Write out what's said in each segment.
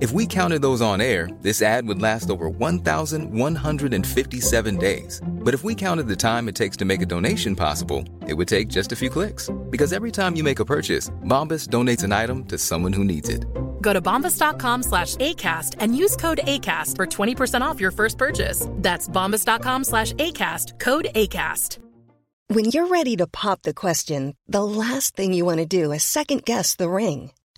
If we counted those on air, this ad would last over 1,157 days. But if we counted the time it takes to make a donation possible, it would take just a few clicks. Because every time you make a purchase, Bombas donates an item to someone who needs it. Go to bombas.com slash ACAST and use code ACAST for 20% off your first purchase. That's bombas.com slash ACAST, code ACAST. When you're ready to pop the question, the last thing you want to do is second guess the ring.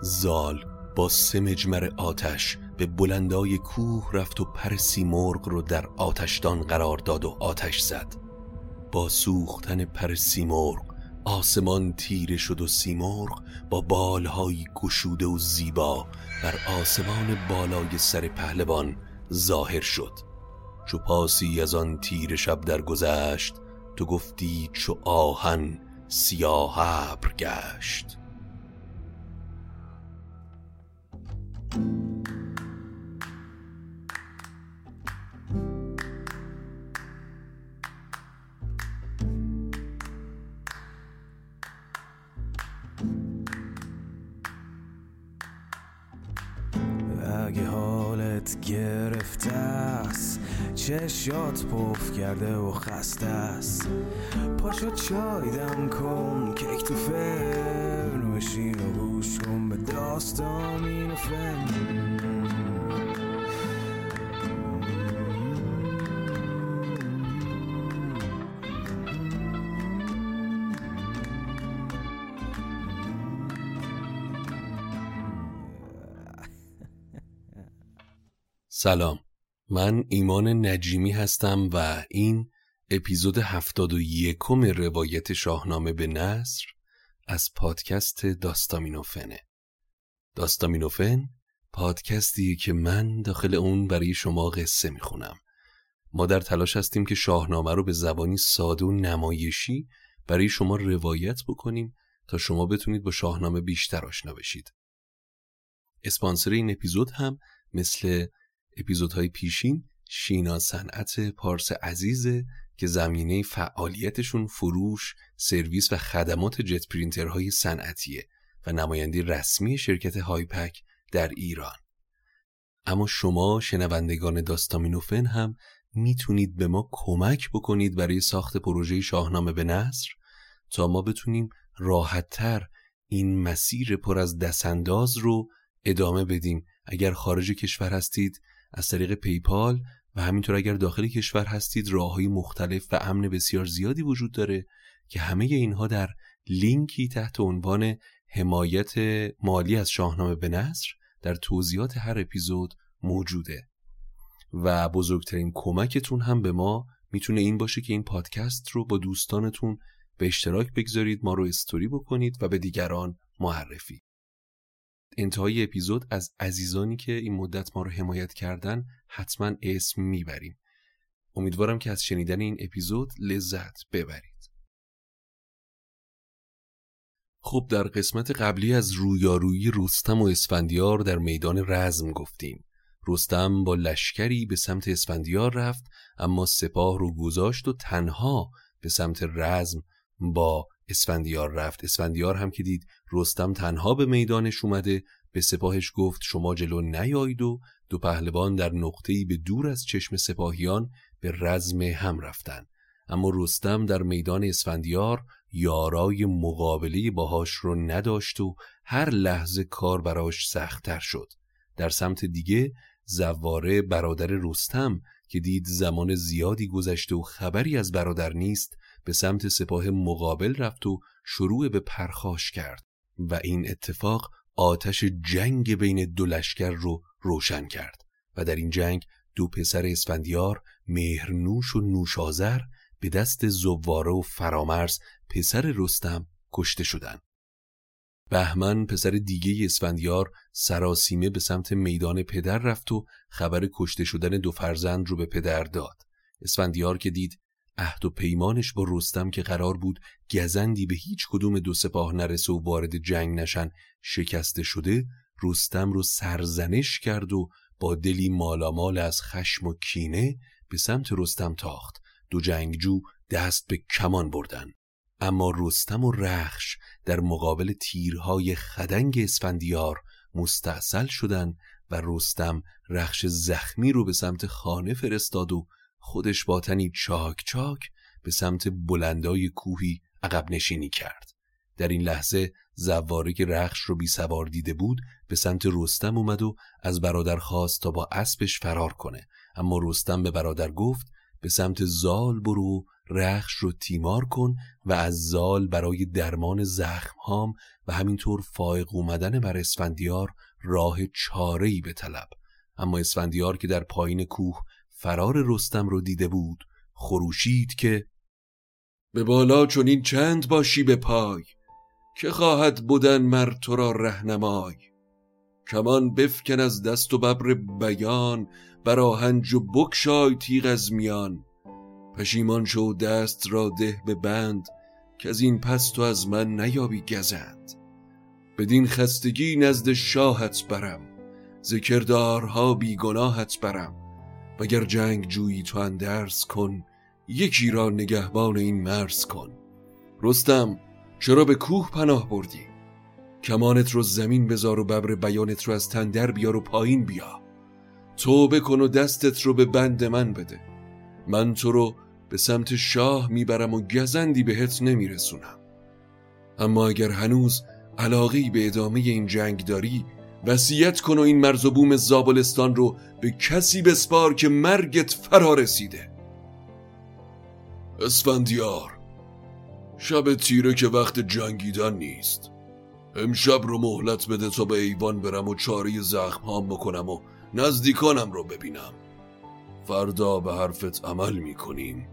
زال با سه مجمر آتش به بلندای کوه رفت و پر سیمرغ رو در آتشدان قرار داد و آتش زد. با سوختن پر سیمرغ آسمان تیره شد و سیمرغ با بالهایی گشوده و زیبا بر آسمان بالای سر پهلوان ظاهر شد. چو پاسی از آن تیر شب در گذشت تو گفتی چو آهن سیاه ابر گشت. اگه حالت گرفته است چشات پف کرده و خسته است. پاشو چای دم کن کیک تو فرن بشین و گوش کن به داستان این سلام. من ایمان نجیمی هستم و این اپیزود هفتاد و یکم روایت شاهنامه به نصر از پادکست داستامینوفنه داستامینوفن پادکستیه که من داخل اون برای شما قصه می‌خونم. ما در تلاش هستیم که شاهنامه رو به زبانی ساده و نمایشی برای شما روایت بکنیم تا شما بتونید با شاهنامه بیشتر آشنا بشید. اسپانسر این اپیزود هم مثل اپیزودهای پیشین شینا صنعت پارس عزیزه که زمینه فعالیتشون فروش، سرویس و خدمات جت پرینترهای صنعتیه و نماینده رسمی شرکت هایپک در ایران. اما شما شنوندگان داستامینوفن هم می‌تونید به ما کمک بکنید برای ساخت پروژه شاهنامه به نصر تا ما بتونیم راحتتر این مسیر پر از دستانداز رو ادامه بدیم اگر خارج کشور هستید از طریق پیپال و همینطور اگر داخل کشور هستید راه های مختلف و امن بسیار زیادی وجود داره که همه اینها در لینکی تحت عنوان حمایت مالی از شاهنامه به نصر در توضیحات هر اپیزود موجوده. و بزرگترین کمکتون هم به ما می‌تونه این باشه که این پادکست رو با دوستانتون به اشتراک بگذارید ما رو استوری بکنید و به دیگران معرفی. انتهای اپیزود از عزیزانی که این مدت ما رو حمایت کردن حتما اسم می‌بریم. امیدوارم که از شنیدن این اپیزود لذت ببرید. خب در قسمت قبلی از رویارویی رستم و اسفندیار در میدان رزم گفتیم. رستم با لشکری به سمت اسفندیار رفت اما سپاه رو گذاشت و تنها به سمت رزم با اسفندیار رفت. اسفندیار هم که دید رستم تنها به میدانش اومده به سپاهش گفت شما جلو نیایید و دو پهلوان در نقطه‌ای به دور از چشم سپاهیان به رزم هم رفتن اما رستم در میدان اسفندیار یارای مقابله باهاش رو نداشت و هر لحظه کار براش سختتر شد. در سمت دیگه زواره برادر رستم که دید زمان زیادی گذشته و خبری از برادر نیست به سمت سپاه مقابل رفت و شروع به پرخاش کرد. و این اتفاق آتش جنگ بین دو لشکر رو روشن کرد و در این جنگ دو پسر اسفندیار مهرنوش و نوشازر به دست زواره و فرامرز پسر رستم کشته شدند. بهمن پسر دیگه اسفندیار سراسیمه به سمت میدان پدر رفت و خبر کشته شدن دو فرزند رو به پدر داد. اسفندیار که دید عهد و پیمانش با رستم که قرار بود گزندی به هیچ کدوم دو سپاه نرسه و وارد جنگ نشن شکسته شده رستم رو سرزنش کرد و با دلی مالامال از خشم و کینه به سمت رستم تاخت. دو جنگجو دست به کمان بردن. اما رستم و رخش در مقابل تیرهای خدنگ اسفندیار مستاصل شدن و رستم رخش زخمی رو به سمت خانه فرستاد و خودش با تنی چاک چاک به سمت بلندای کوهی عقب نشینی کرد. در این لحظه زواره که رخش رو بی سوار دیده بود به سمت رستم اومد و از برادر خواست تا با اسبش فرار کنه. اما رستم به برادر گفت به سمت زال برو رخش رو تیمار کن و از زال برای درمان زخم هام و همینطور فائق اومدن بر اسفندیار راه چاره‌ای به طلب اما اسفندیار که در پایین کوه فرار رستم رو دیده بود خروشید که به بالا چون این چند باشی به پای که خواهد بودن مر تو را رهنمای. کمان بفکن از دست و ببر بیان بر آهنج و بکشای تیغ از میان. پشیمان شو دست را ده به بند که از این پس تو از من نیابی گزند. بدین خستگی نزد شاهت برم ذکردارها بیگناهت برم. وگر جنگ جویی تو اندرس کن یکی را نگهبان این مرز کن. رستم چرا به کوه پناه بردی؟ کمانت رو زمین بذار و ببر بیانت رو از تندر بیار و پایین بیا. توبه کن و دستت رو به بند من بده. من تو رو به سمت شاه می‌برم و گزندی بهت نمیرسونم. اما اگر هنوز علاقی به ادامه این جنگ داری وسیعت کن و این مرز و بوم زابلستان رو به کسی بسپار که مرگت فرا رسیده. اسفندیار شب تیره که وقت جنگیدن نیست. امشب رو مهلت بده تا به ایوان برم و چاری زخم هام بکنم و نزدیکانم رو ببینم. فردا به حرفت عمل می‌کنیم.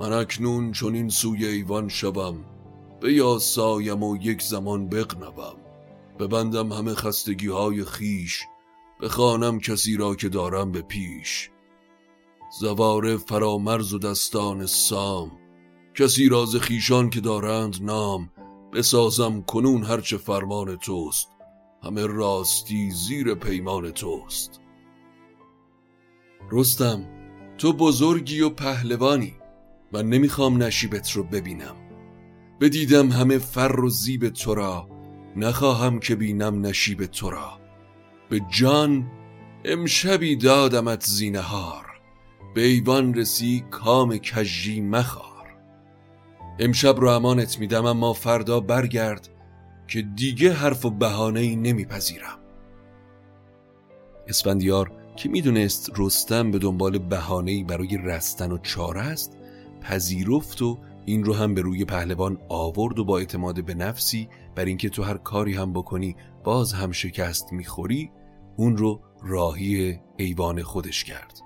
من اکنون چون این سوی ایوان شوم. به یا سایم و یک زمان بقنبم ببندم همه خستگی های خیش بخوانم کسی را که دارم به پیش. زواره فرامرز و دستان سام کسی راز خیشان که دارند نام بسازم کنون هرچه فرمان توست همه راستی زیر پیمان توست. رستم تو بزرگی و پهلوانی و نمی‌خوام نشیبت رو ببینم. بدیدم همه فر و زیب تو را نخواهم که بینم نشیب تو را. به جان امشبی دادمت زینهار. به ایوان رسی کام کجی مخار. امشب رو امانت میدم اما فردا برگرد که دیگه حرف و بهانه ای نمیپذیرم. اسفندیار که می‌دونست رستم به دنبال بهانه برای رستن و چاره است پذیرفت و این رو هم به روی پهلوان آورد و با اعتماد به نفسی بر اینکه تو هر کاری هم بکنی باز هم شکست می‌خوری اون رو راهی ایوان خودش کرد.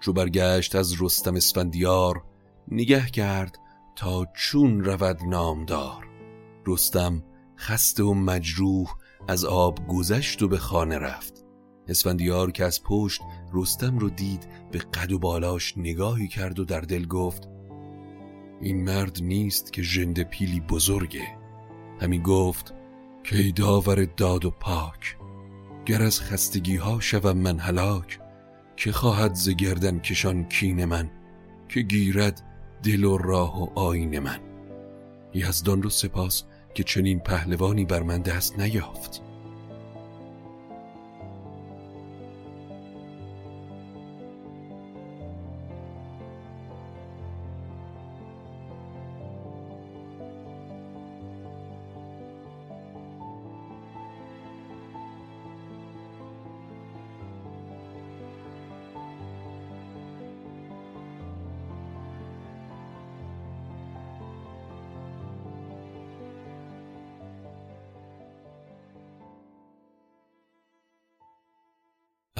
چو برگشت از رستم اسفندیار نگه کرد تا چون رود نامدار. رستم خسته و مجروح از آب گذشت و به خانه رفت. اسفندیار که از پشت رستم رو دید به قد و بالاش نگاهی کرد و در دل گفت این مرد نیست که ژنده پیلی بزرگه. همین گفت که داور داد و پاک گر از خستگی ها شوم من هلاک که خواهد ز گردن کشان کین من که گیرد دل و راه و آین من. یزدان رو سپاس که چنین پهلوانی بر من دست نیافت.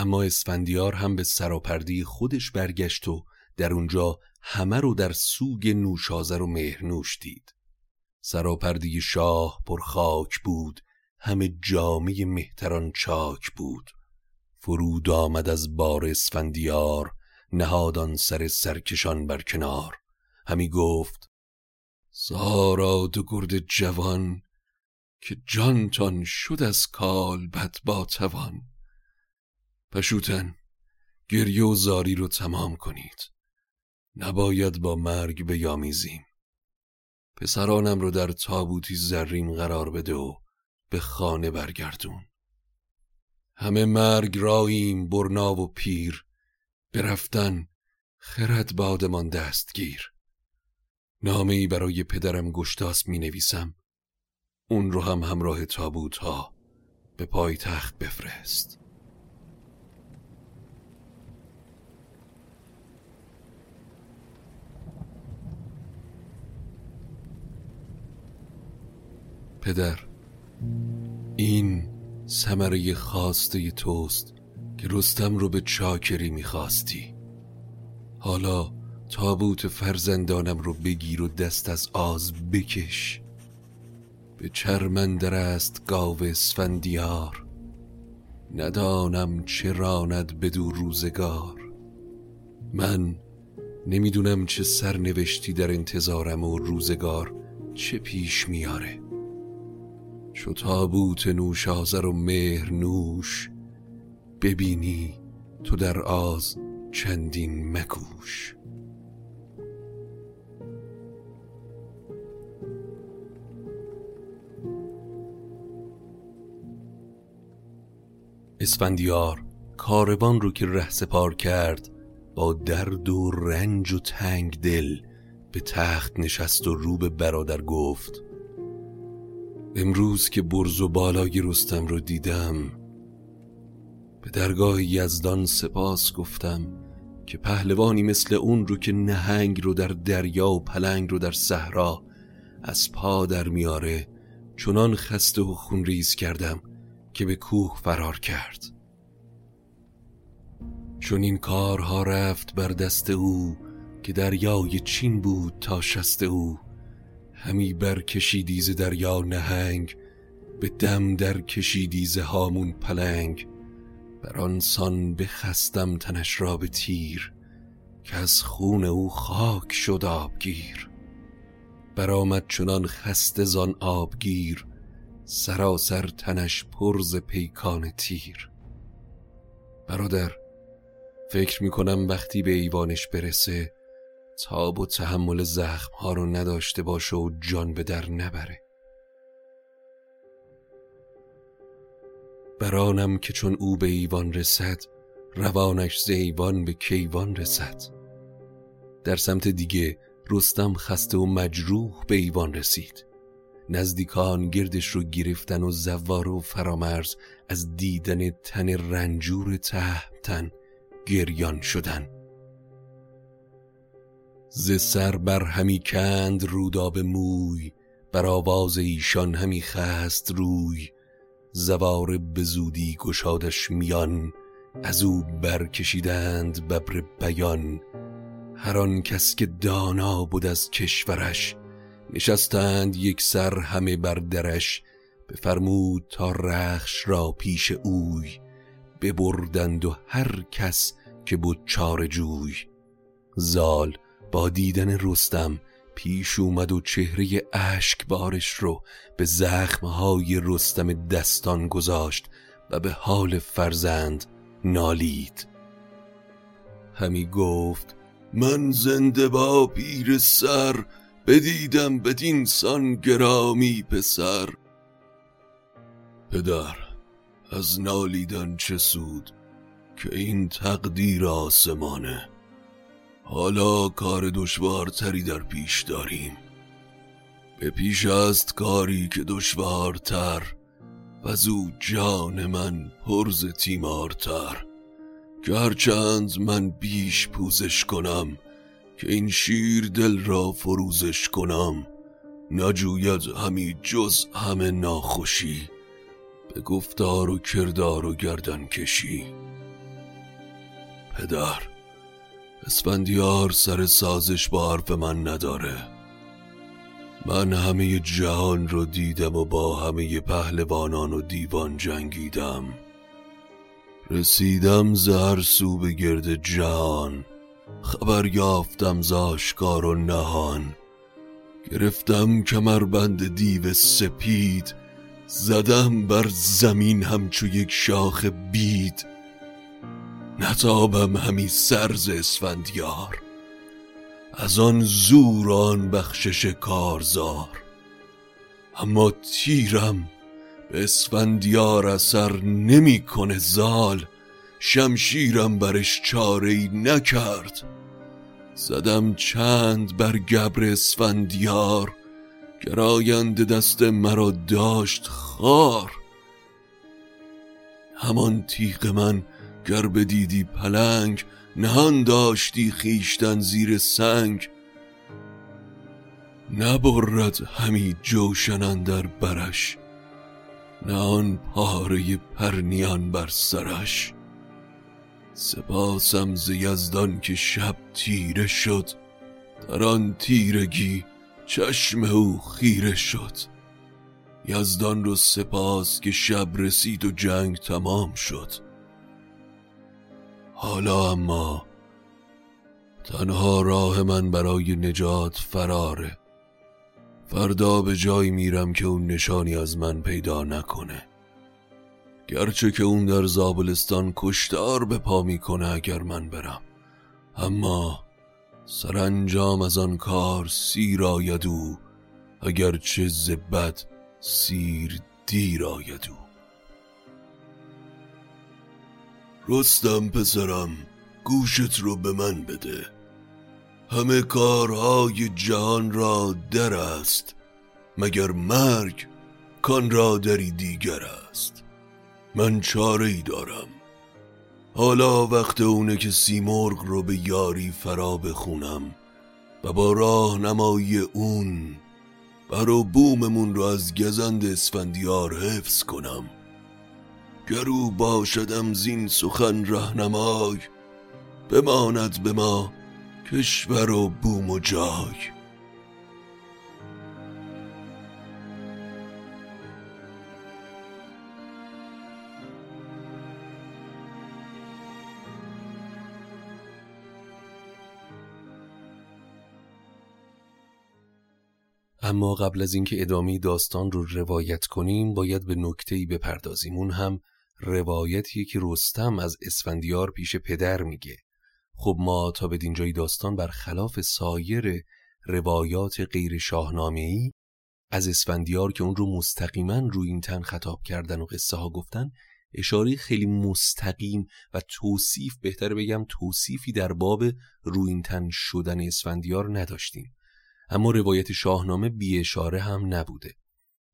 اما اسفندیار هم به سراپردی خودش برگشت و در اونجا همه رو در سوگ نوشازر و مهرنوش دید. سراپردی شاه پر خاک بود همه جامعه مهتران چاک بود. فرود آمد از بار اسفندیار نهادان سر سرکشان بر کنار. همی گفت زارا دو گرد جوان که جانتان شد از کال بد با توان. پشوتن گریه و زاری رو تمام کنید. نباید با مرگ بیامیزیم. پسرانم رو در تابوتی زرین قرار بده و به خانه برگردون. همه مرگ راییم برنا و پیر برفتن خرد بادمان دستگیر. نامه ای برای پدرم گشتاس می نویسم اون رو هم همراه تابوت ها به پای تخت بفرست. پدر این سمره خواسته توست که رستم رو به چاکری می‌خواستی. حالا تابوت فرزندانم رو بگیر و دست از آز بکش. به چرمندر است گاو اسفندیار. ندانم چه راند بدو روزگار. من نمی‌دونم چه سرنوشتی در انتظارم و روزگار چه پیش میاره چو تابوت نوشازر و مهر نوش ببینی تو در آز چندین مکوش. اسفندیار کاروان رو که ره سپار کرد با درد و رنج و تنگ دل به تخت نشست و رو به برادر گفت امروز که برز و بالای رستم رو دیدم به درگاه یزدان سپاس گفتم که پهلوانی مثل اون رو که نهنگ رو در دریا و پلنگ رو در صحرا از پا در میاره چنان خسته و خونریز کردم که به کوه فرار کرد. چون این کارها رفت بر دست او که دریای چین بود تا شست او همی بر کشیدیز دریا نهنگ به دم در کشیدیز هامون پلنگ. بر آنسان بخستم تنش را به تیر که از خون او خاک شد آبگیر. برآمد چنان خسته زان آبگیر سراسر تنش پرز پیکان تیر. برادر فکر می‌کنم وقتی به ایوانش برسه تاب و تحمل زخم ها رو نداشته باشه و جان به در نبره. برانم که چون او به ایوان رسد روانش ز ایوان به کیوان رسد. در سمت دیگه رستم خسته و مجروح به ایوان رسید. نزدیکان گردش رو گرفتن و زوار و فرامرز از دیدن تن رنجور تهمتن گریان شدن. ز سر بر همی کند روداب موی بر آواز ایشان همی خست روی. زوار به زودی گشادش میان از او برکشیدند ببر بیان. هر آن کس که دانا بود از کشورش نشستند یک سر همه بر درش. بفرمود تا رخش را پیش اوی ببردند و هر کس که بود چار جوی. زال با دیدن رستم پیش اومد و چهره اشک بارش رو به زخمهای رستم دستان گذاشت و به حال فرزند نالید. همی گفت من زنده با پیر سر بدیدم بدین سان گرامی پسر. پدر از نالیدن چه سود که این تقدیر آسمانه؟ حالا کار دشوارتری در پیش داریم. به پیش است کاری که دشوارتر و زو جان من پرز تیمارتر. که هرچند من بیش پوزش کنم که این شیر دل را فروزش کنم نجوید همی جز همه ناخوشی. به گفتار و کردار و گردن کشی. پدر اسفندیار سر سازش با حرف من نداره. من همه جهان رو دیدم و با همه پهلوانان و دیوان جنگیدم. رسیدم زهر سو به گرد جهان. خبر یافتم زاشکار و نهان. گرفتم کمربند دیو سپید. زدم بر زمین همچو یک شاخ بید. نتابم همی سرز اسفندیار. از آن زور آن بخشش کارزار. اما تیرم به اسفندیار اثر نمی‌کنه زال. شمشیرم برش چاره نکرد. زدم چند بر گبر اسفندیار. گراینده دست مرا داشت خار. همان تیغ من گر بدیدی پلنگ نهان داشتی خیشتن زیر سنگ. نبرد همی جوشن در برش نه آن پاره پرنیان بر سرش. سپاسم ز یزدان که شب تیره شد در آن تیرگی چشم او خیره شد. یزدان رو سپاس که شب رسید و جنگ تمام شد. حالا اما تنها راه من برای نجات فراره. فردا به جایی میرم که اون نشانی از من پیدا نکنه. گرچه که اون در زابلستان کشتار به پا می‌کنه اگر من برم. اما سرانجام از آن کار سیر آید او اگرچه زبد سیر دیر آید او. رستم پسرم گوشت رو به من بده. همه کارهای جهان را در است مگر مرگ کان را دری دیگر است. من چاره ای دارم. حالا وقت اونه که سیمرغ رو به یاری فرا بخونم و با راه نمایی اون برا بوممون رو از گزند اسفندیار حفظ کنم. گرو باشدم زین سخن رهنمای بماند به ما کشور و بوم و جای. اما قبل از اینکه ادامه داستان رو روایت کنیم باید به ای بپردازیم. اون هم روایتیه که رستم از اسفندیار پیش پدر میگه. خب ما تا به دینجای داستان برخلاف سایر روایات غیر شاهنامه ای از اسفندیار که اون رو مستقیما روی این تن خطاب کردن و قصه ها گفتن اشاره خیلی مستقیم و توصیف بهتر بگم توصیفی در باب روینتن شدن اسفندیار نداشتیم. اما روایت شاهنامه بی اشاره هم نبوده.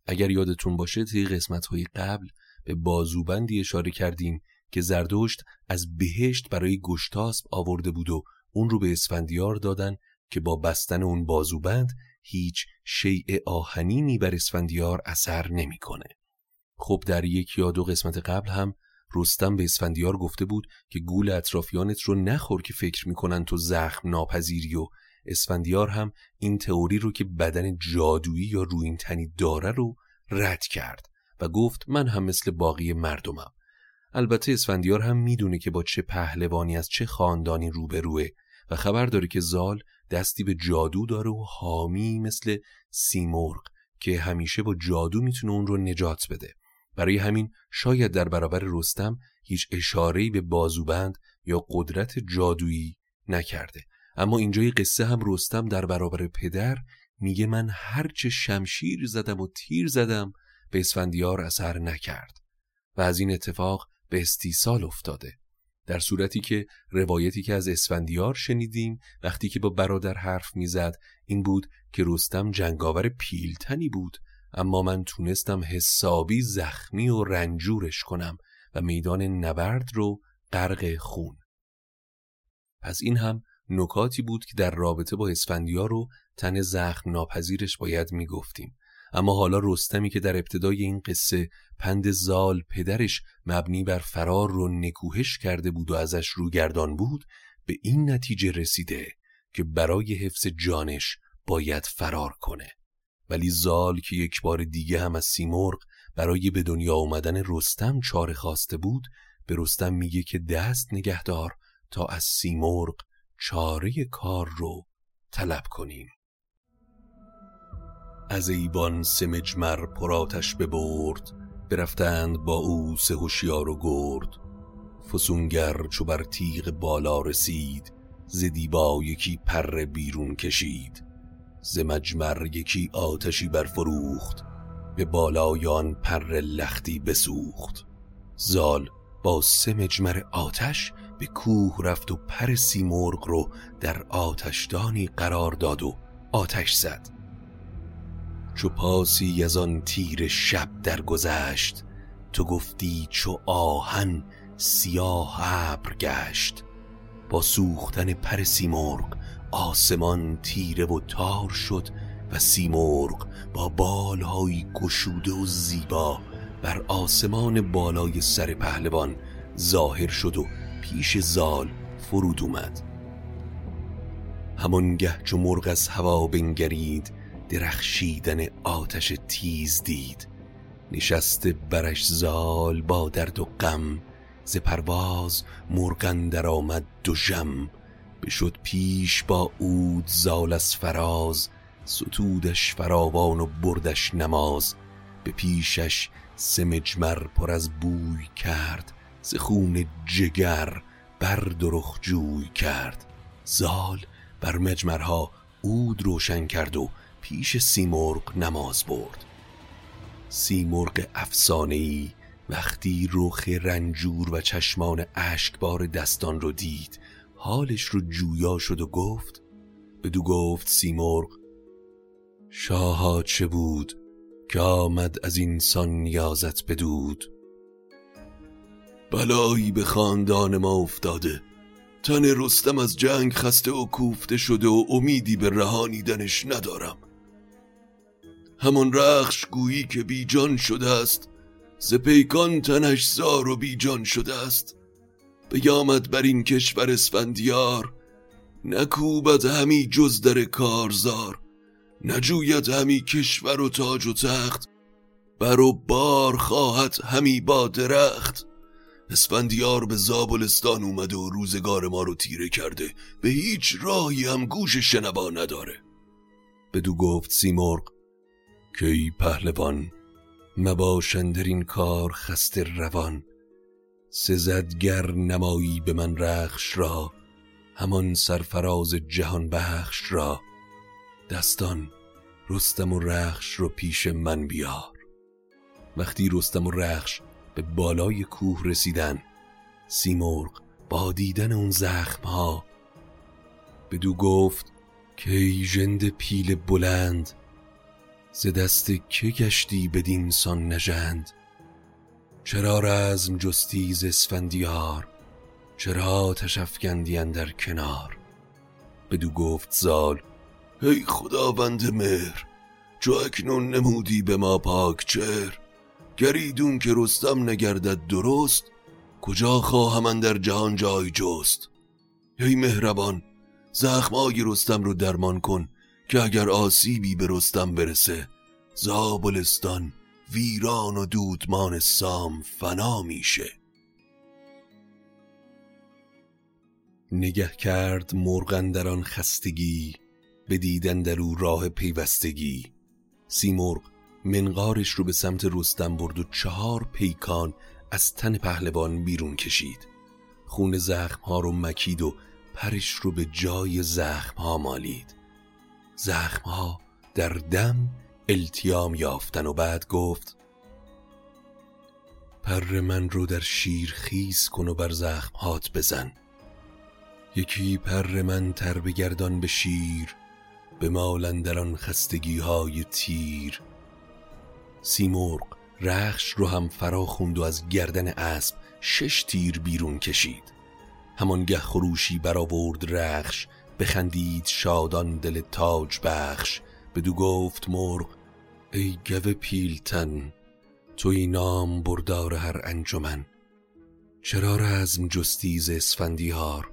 اگر یادتون باشه توی قسمت های قبل به بازوبندی اشاره کردیم که زردشت از بهشت برای گشتاسب آورده بود و اون رو به اسفندیار دادن که با بستن اون بازوبند هیچ شیء آهنینی بر اسفندیار اثر نمی‌کنه. خب در یک یا دو قسمت قبل هم رستم به اسفندیار گفته بود که گول اطرافیانت رو نخور که فکر می‌کنن تو زخم ناپذیری و اسفندیار هم این تئوری رو که بدن جادویی یا روینتنی داره رو رد کرد و گفت من هم مثل باقی مردمم. البته اسفندیار هم می‌دونه که با چه پهلوانی از چه خاندانی روبروه و خبر داره که زال دستی به جادو داره و حامی مثل سیمرغ که همیشه با جادو می‌تونه اون رو نجات بده. برای همین شاید در برابر رستم هیچ اشاره‌ای به بازوبند یا قدرت جادویی نکرده. اما اینجای قصه هم رستم در برابر پدر میگه من هرچه شمشیر زدم و تیر زدم به اسفندیار اثر نکرد و از این اتفاق به استیصال افتاده. در صورتی که روایتی که از اسفندیار شنیدیم وقتی که با برادر حرف می‌زد این بود که رستم جنگاور پیلتنی بود اما من تونستم حسابی زخمی و رنجورش کنم و میدان نبرد رو غرق خون. پس این هم نکاتی بود که در رابطه با اسفندیار رو تن زخم ناپذیرش باید می‌گفتیم. اما حالا رستمی که در ابتدای این قصه پند زال پدرش مبنی بر فرار رو نکوهش کرده بود و ازش روگردان بود به این نتیجه رسیده که برای حفظ جانش باید فرار کنه. ولی زال که یک بار دیگه هم از سیمرغ برای به دنیا آمدن رستم چاره خواسته بود به رستم میگه که دست نگهدار تا از سیمرغ چاره کار رو طلب کنیم. از ایبان سه مجمر پراتش ببرد برفتند با او سه هوشیار و گرد. فسونگر چو بر تیغ بالا رسید ز دیبا یکی پر بیرون کشید. ز مجمر یکی آتشی برفروخت به بالای آن پر لختی بسوخت. زال با سه مجمر آتش به کوه رفت و پر سیمرغ رو در آتشدانی قرار داد و آتش زد. چو پاسی از آن تیر شب درگذشت تو گفتی چو آهن سیاه ابر گشت. با سوختن پر سیمرغ آسمان تیره و تار شد و سیمرغ با بالهایی گشوده و زیبا بر آسمان بالای سر پهلوان ظاهر شد و پیش زال فرود اومد. همانگه چو مرغ از هوا بنگرید درخشیدن آتش تیز دید. نشسته برش زال با درد و غم. ز پرواز مرغ در آمد دو ژم. بشد پیش با اود زال از فراز. ستودش فراوان و بردش نماز. به پیشش سه مجمر پر از بوی کرد. ز خون جگر بر رخ جوی کرد. زال بر مجمرها اود روشن کرد و پیش سیمرغ نماز برد. سیمرغ افسانه‌ای وقتی رخ رنجور و چشمان اشکبار دستان رو دید حالش رو جویا شد و گفت بدو گفت سیمرغ شاها چه بود که آمد از اینسان نیازت بدود؟ بلایی به خاندان ما افتاده. تن رستم از جنگ خسته و کوفته شده و امیدی به رهانیدنش ندارم. همان رخش گویی که بیجان شده است. ز پیکان تنش زار و بیجان شده است. بیامد بر این کشور اسفندیار. نکوبد همی جز در کارزار. نجوید همی کشور و تاج و تخت. بر و بار خواهد همی با درخت. اسفندیار به زابلستان اومده و روزگار ما رو تیره کرده. به هیچ راهی هم گوش شنوا نداره. بدو گفت سیمرغ که ای پهلوان مباشندر این کار خسته روان. سزدگر نمایی به من رخش را همان سرفراز جهان بخش را. دستان رستم و رخش رو پیش من بیار. وقتی رستم و رخش به بالای کوه رسیدن سیمرغ با دیدن اون زخم ها بدو گفت که ای ژند پیل بلند ز دست که گشتی بدین سان نژند؟ چرا رزم جستی ز اسفندیار؟ چرا تشفگندی در کنار؟ بدو گفت زال ای خداوند مهر چو اکنون نمودی به ما پاک چهر؟ گریدون که رستم نگردد درست کجا خواهم در جهان جای جست؟ ای مهربان زخمای رستم رو درمان کن. که اگر آسیبی به رستم برسه زابلستان ویران و دودمان سام فنا میشه. نگه کرد مرغن در آن خستگی به دیدن در او راه پیوستگی. سیمرغ منقارش رو به سمت رستم برد و چهار پیکان از تن پهلوان بیرون کشید. خون زخم ها رو مکید و پرش رو به جای زخم ها مالید. زخم ها در دم التیام یافتن و بعد گفت پر من رو در شیر خیز کن و بر زخم هات بزن. یکی پر من تر بگردان به شیر به مالندران خستگی های تیر. سیمرغ رخش رو هم فرا خوند و از گردن اسب شش تیر بیرون کشید. همانگه خروشی برآورد رخش بخندید شادان دل تاج بخش بدو گفت مرغ ای گو پیلتن توی نام بردار هر انجمن. چرا رزم جستیز اسفندیار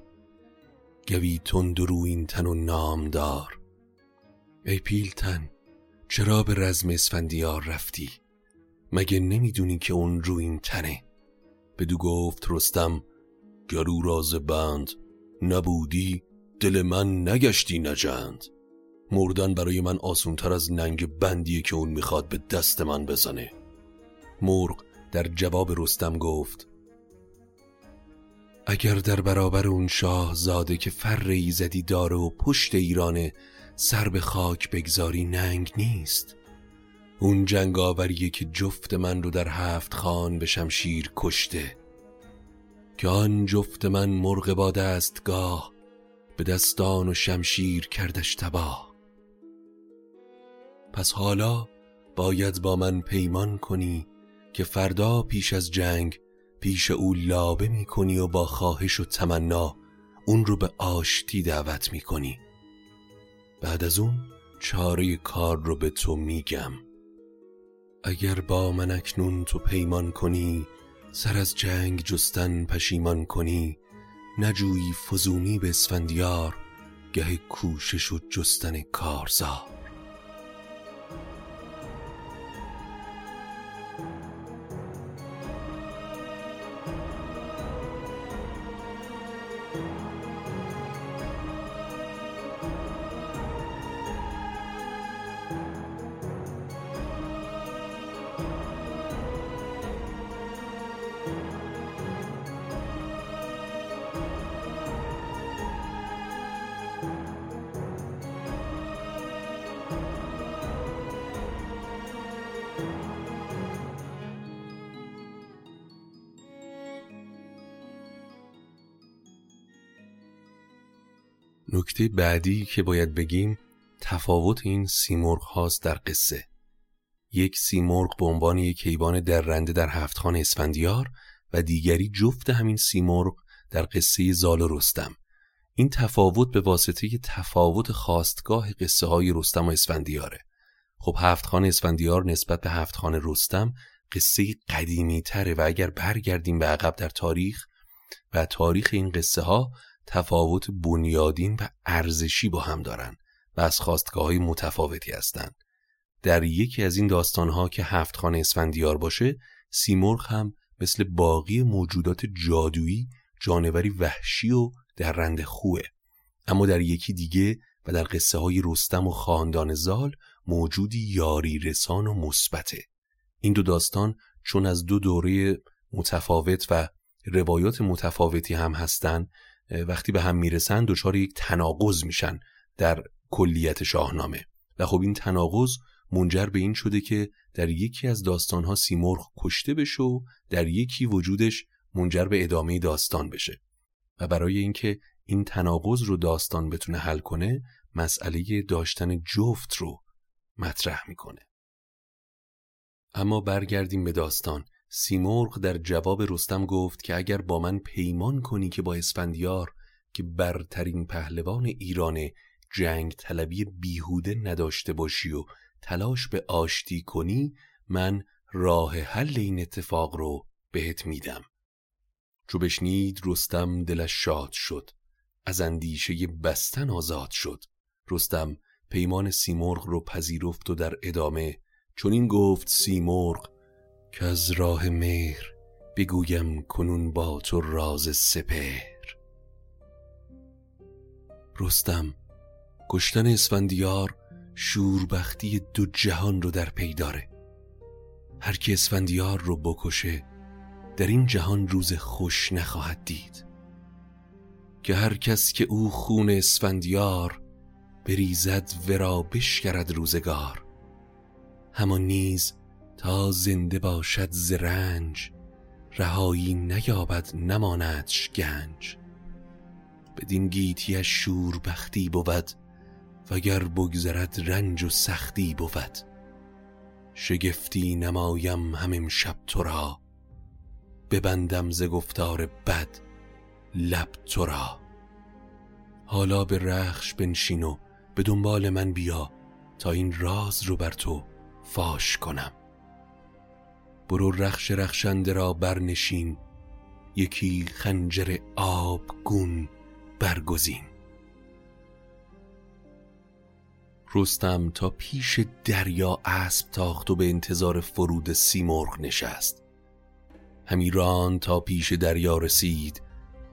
گوی تند و روین تن و نامدار. ای پیلتن چرا به رزم اسفندیار رفتی؟ مگه نمی‌دونی که اون روین تنه؟ بدو گفت رستم گرو راز بند نبودی؟ دل من نگشتی نجند. مردن برای من آسونتر از ننگ بندیه که اون می‌خواد به دست من بزنه. مرغ در جواب رستم گفت اگر در برابر اون شاه زاده که فر زدی داره و پشت ایرانه سر به خاک بگذاری ننگ نیست. اون جنگاوریه که جفت من رو در هفت خان به شمشیر کشته. که آن جفت من مرغ با دستگاه به دستان و شمشیر کردش تباه. پس حالا باید با من پیمان کنی که فردا پیش از جنگ پیش او لابه می کنی و با خواهش و تمنا اون رو به آشتی دعوت می کنی. بعد از اون چاره کار رو به تو میگم. اگر با من اکنون تو پیمان کنی سر از جنگ جستن پشیمان کنی نجویی فزونی به اسفندیار گه کوشش و جستن کارزار. نکته بعدی که باید بگیم تفاوت این سیمرغ هاست در قصه. یک سیمرغ به عنوان یک حیوان درنده در هفتخان اسفندیار و دیگری جفت همین سیمرغ در قصه زال و رستم. این تفاوت به واسطه تفاوت خواستگاه قصه های رستم و اسفندیاره. خب هفتخان اسفندیار نسبت به هفتخان رستم قصه قدیمی تره و اگر برگردیم به عقب در تاریخ و تاریخ این قصه ها تفاوت بنیادین و ارزشی با هم دارن و از خواستگاه های متفاوتی هستند. در یکی از این داستانها که هفت خانه اسفندیار باشه سیمرغ هم مثل باقی موجودات جادویی جانوری وحشی و در رند خوه اما در یکی دیگه و در قصه های رستم و خاندان زال موجودی یاری رسان و مثبته این دو داستان چون از دو دوره متفاوت و روایات متفاوتی هم هستند وقتی به هم می‌رسن دچار یک تناقض میشن در کلیت شاهنامه. و خب این تناقض منجر به این شده که در یکی از داستانها سیمرغ کشته بشه و در یکی وجودش منجر به ادامه داستان بشه. و برای اینکه این تناقض رو داستان بتونه حل کنه مسئله داشتن جفت رو مطرح می‌کنه. اما برگردیم به داستان. سیمرغ در جواب رستم گفت که اگر با من پیمان کنی که با اسفندیار که برترین پهلوان ایران جنگ طلبی بیهوده نداشته باشی و تلاش به آشتی کنی من راه حل این اتفاق رو بهت میدم. چو بشنید رستم دلش شاد شد. از اندیشه بستن آزاد شد. رستم پیمان سیمرغ رو پذیرفت و در ادامه چون این گفت سیمرغ که از راه مهر بگویم کنون با تو راز سپهر. رستم کشتن اسفندیار شوربختی دو جهان رو در پی داره. هر کی اسفندیار رو بکشه در این جهان روز خوش نخواهد دید. که هر کس که او خون اسفندیار بریزد ورا بشکرد روزگار. همان نیز تا زنده باشد ز رنج رهایی نیابد نماندش گنج. بدین گیتیش شور بختی بود وگر بگذرد رنج و سختی بود. شگفتی نمایم هم شب تو را ببندم ز گفتار بد لب تو را. حالا به رخش بنشین و به دنبال من بیا تا این راز رو بر تو فاش کنم. برو رخش رخشنده را برنشین. یکی خنجر آبگون برگزین. رستم تا پیش دریا اسب تاخت و به انتظار فرود سیمرغ نشست. همی ران تا پیش دریا رسید.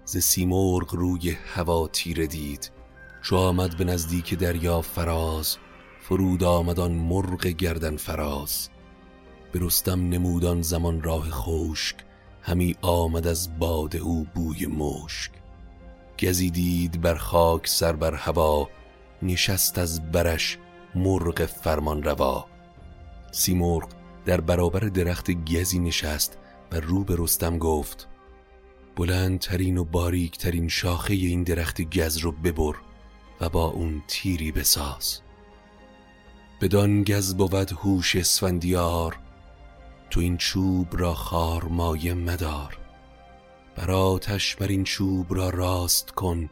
ز سیمرغ روی هوا تیره دید. چو آمد به نزدیک دریا فراز فرود آمد آن مرغ گردن فراز. به رستم نمودان زمان راه خشک همی آمد از باد او بوی مشک. گزی دید بر خاک سر بر هوا نشست از برش مرغ فرمان روا. سیمرغ در برابر درخت گزی نشست و رو به رستم گفت بلندترین و باریکترین شاخه این درخت گز رو ببر و با اون تیری بساز. بدان گز بود هوش اسفندیار تو این چوب را خار مایه مدار. بر آتش بر این چوب را راست کن.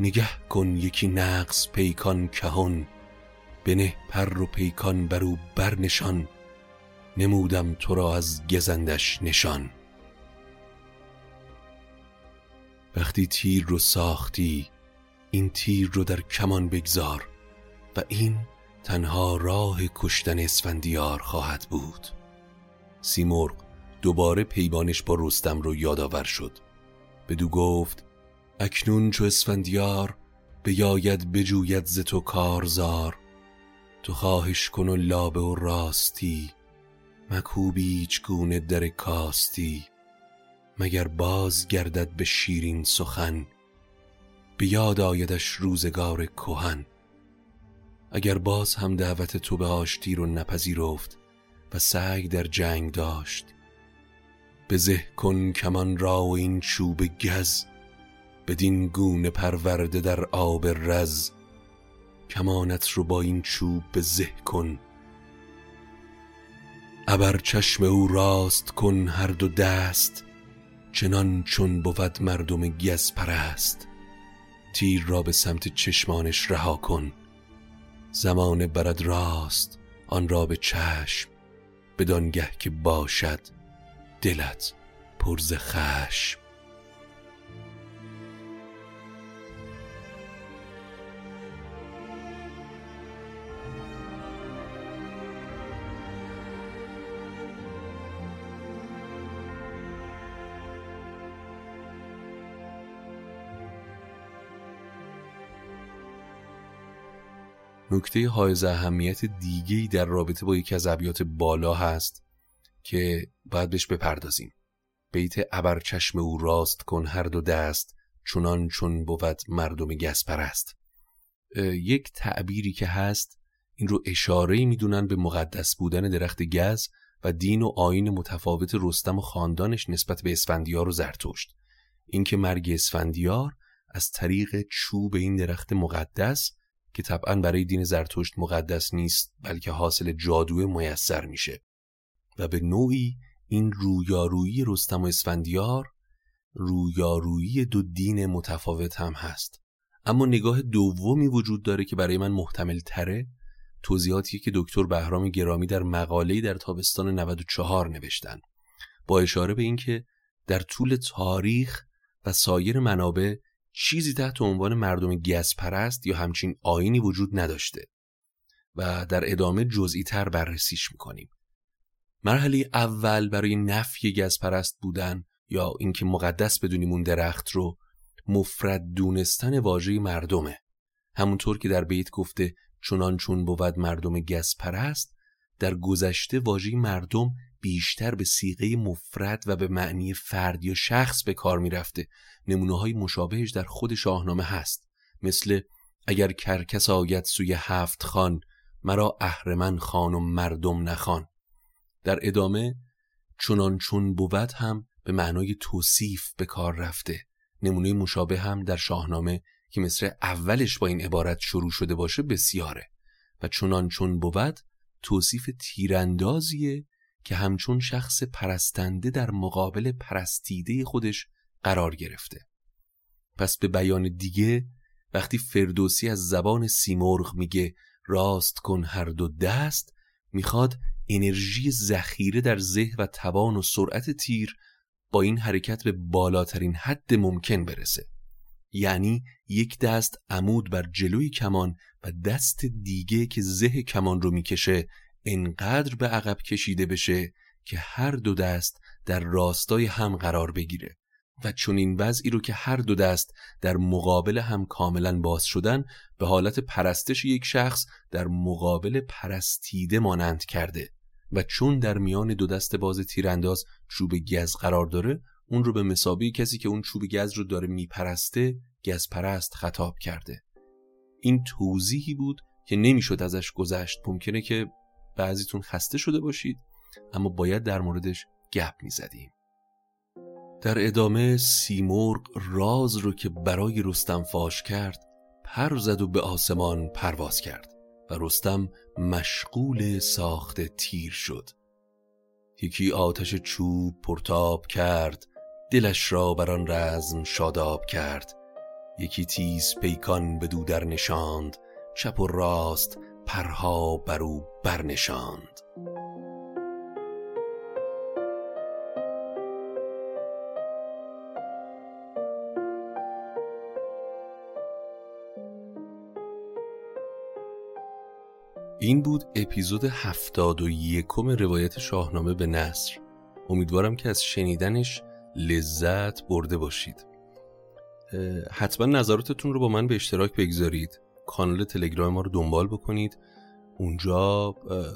نگه کن یکی نقص پیکان کهون بنه پر و پیکان بر او برنشان. نمودم تو را از گزندش نشان. وقتی تیر رو ساختی این تیر رو در کمان بگذار و این تنها راه کشتن اسفندیار خواهد بود. سیمرغ دوباره پیبانش با رستم رو یادآور شد. بدو گفت اکنون چو اسفندیار بیاید بجوید ز تو کارزار تو خواهش کن و لابه و راستی مکوبیچ گونه در کاستی مگر باز گردد به شیرین سخن بیاد آیدش روزگار کهن. اگر باز هم دعوت تو به آشتی رو نپذیرفت و سعی در جنگ داشت. بزه کن کمان را و این چوب گز بدین گونه پرورده در آب رز. کمانت رو با این چوب به زه کن. ابر چشم او راست کن هر دو دست چنان چون بود مردم گز پرست. تیر را به سمت چشمانش رها کن. زمان برد راست آن را به چشم. بدانگه که باشد دلت پرز خشم. نکته حائز اهمیت دیگهی در رابطه با یکی از ابیات بالا هست که باید بهش بپردازیم. بیت ابرچشم او راست کن هر دو دست چونان چون بود مردم گس پرست یک تعبیری که هست این رو اشاره می‌دونن به مقدس بودن درخت گز و دین و آین متفاوت رستم و خاندانش نسبت به اسفندیار و زرتشت. اینکه مرگ اسفندیار از طریق چوب این درخت مقدس که طبعا برای دین زرتشت مقدس نیست بلکه حاصل جادو میسر میشه. و به نوعی این رویارویی رستم و اسفندیار رویارویی دو دین متفاوت هم هست. اما نگاه دومی وجود داره که برای من محتمل تره توضیحاتی که دکتر بهرام گرامی در مقاله‌ای در تابستان 94 نوشتن. با اشاره به اینکه در طول تاریخ و سایر منابع چیزی تحت عنوان مردم گز پرست یا همچین آینی وجود نداشته و در ادامه جزئی تر بررسیش می‌کنیم. مرحله اول برای نفی گز پرست بودن یا اینکه مقدس بدونیم اون درخت رو مفرد دونستن واژه مردمه. همونطور که در بیت گفته چونان چون بود مردم گز پرست در گذشته واژه مردم بیشتر به سیغه مفرد و به معنی فرد یا شخص به کار می‌رفته. نمونه های مشابهش در خود شاهنامه هست. مثل اگر کرکس آید سوی هفت خان مرا اهرمن خان و مردم نخوان. در ادامه چونان چون بود هم به معنای توصیف به کار رفته. نمونه مشابه هم در شاهنامه که مثل اولش با این عبارت شروع شده باشه بسیاره. و چونان چون بود توصیف تیراندازیه که همچون شخص پرستنده در مقابل پرستیده خودش قرار گرفته. پس به بیان دیگه وقتی فردوسی از زبان سیمرغ میگه راست کن هر دو دست می‌خواد انرژی ذخیره در ذهن و توان و سرعت تیر با این حرکت به بالاترین حد ممکن برسه. یعنی یک دست عمود بر جلوی کمان و دست دیگه که زه کمان رو می‌کشه انقدر به عقب کشیده بشه که هر دو دست در راستای هم قرار بگیره و چون این وضعی رو که هر دو دست در مقابل هم کاملا باز شدن به حالت پرستش یک شخص در مقابل پرستیده مانند کرده و چون در میان دو دست باز تیرانداز چوب گز قرار داره اون رو به مسابقه کسی که اون چوب گز رو داره میپرسته گز پرست خطاب کرده. این توضیحی بود که نمی‌شد ازش گذشت. ممکنه که بعضیتون خسته شده باشید اما باید در موردش گپ می‌زدیم. در ادامه سیمرغ راز رو که برای رستم فاش کرد پر زد و به آسمان پرواز کرد و رستم مشغول ساخت تیر شد. یکی آتش چوب پرتاب کرد دلش را بر آن رزم شاداب کرد. یکی تیز پیکان به دو در نشاند چپ و راست پرها بر او برنشاند. این بود اپیزود هفتاد و یکم روایت شاهنامه به نصر امیدوارم که از شنیدنش لذت برده باشید. حتما نظراتتون رو با من به اشتراک بگذارید. کانال تلگرام ما رو دنبال بکنید. اونجا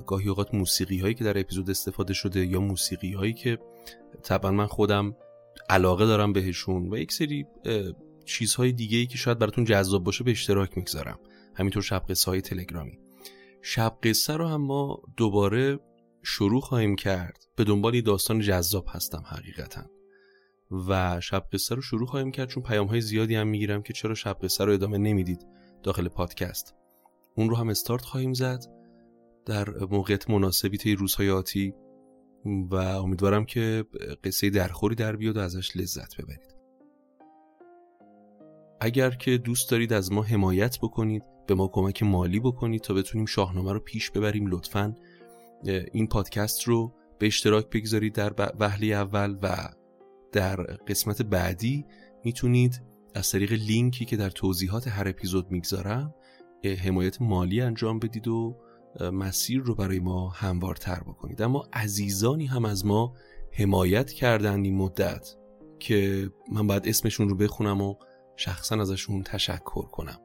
گاهی اوقات موسیقی هایی که در اپیزود استفاده شده یا موسیقی هایی که طبعا من خودم علاقه دارم بهشون و یک سری چیزهای دیگه ای که شاید براتون جذاب باشه به اشتراک می‌گذارم. همینطور شب قصه های تلگرامی. شب قصه رو هم ما دوباره شروع خواهیم کرد. به دنبال داستان جذاب هستم حقیقتا. و شب قصه رو شروع خواهیم کرد چون پیام های زیادی هم می‌گیرم که چرا شب قصه رو ادامه نمی‌دید. داخل پادکست. اون رو هم استارت خواهیم زد در موقعیت مناسبی طی روزهای آتی و امیدوارم که قصه درخوری در بیاد و ازش لذت ببرید. اگر که دوست دارید از ما حمایت بکنید به ما کمک مالی بکنید تا بتونیم شاهنامه رو پیش ببریم لطفا. این پادکست رو به اشتراک بگذارید در وهله اول و در قسمت بعدی می‌تونید از طریق لینکی که در توضیحات هر اپیزود می‌گذارم حمایت مالی انجام بدید و مسیر رو برای ما هموارتر بکنید. اما عزیزانی هم از ما حمایت کردن این مدت که من باید اسمشون رو بخونم و شخصا ازشون تشکر کنم.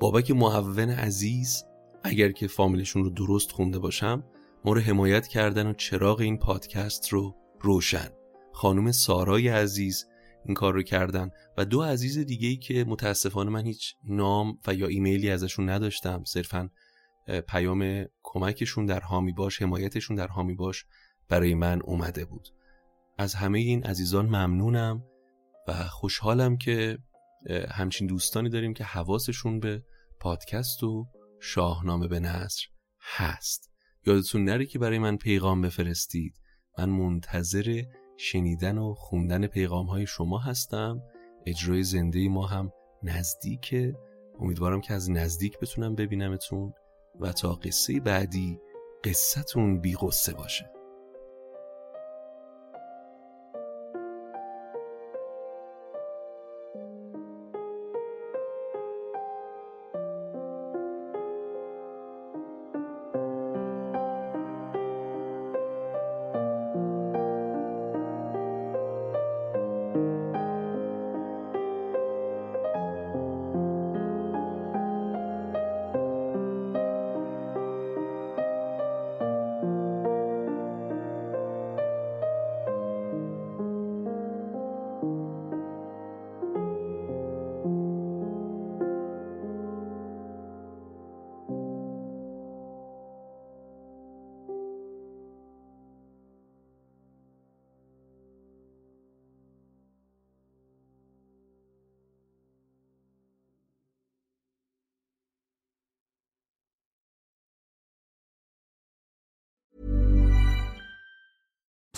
بابک معون عزیز اگر که فامیلشون رو درست خونده باشم ما رو حمایت کردن و چراغ این پادکست رو روشن. خانم سارای عزیز این کار رو کردن. و دو عزیز دیگه ای که متاسفانه من هیچ نام و یا ایمیلی ازشون نداشتم صرفا پیام کمکشون در حامی باش حمایتشون در حامی باش برای من اومده بود. از همه این عزیزان ممنونم و خوشحالم که همچین دوستانی داریم که حواسشون به پادکست و شاهنامه به نصر هست. یادتون نره که برای من پیغام بفرستید. من منتظر شنیدن و خوندن پیغام های شما هستم. اجرای زنده ما هم نزدیکه. امیدوارم که از نزدیک بتونم ببینمتون و تا قصه بعدی قصتون بی غصه باشه.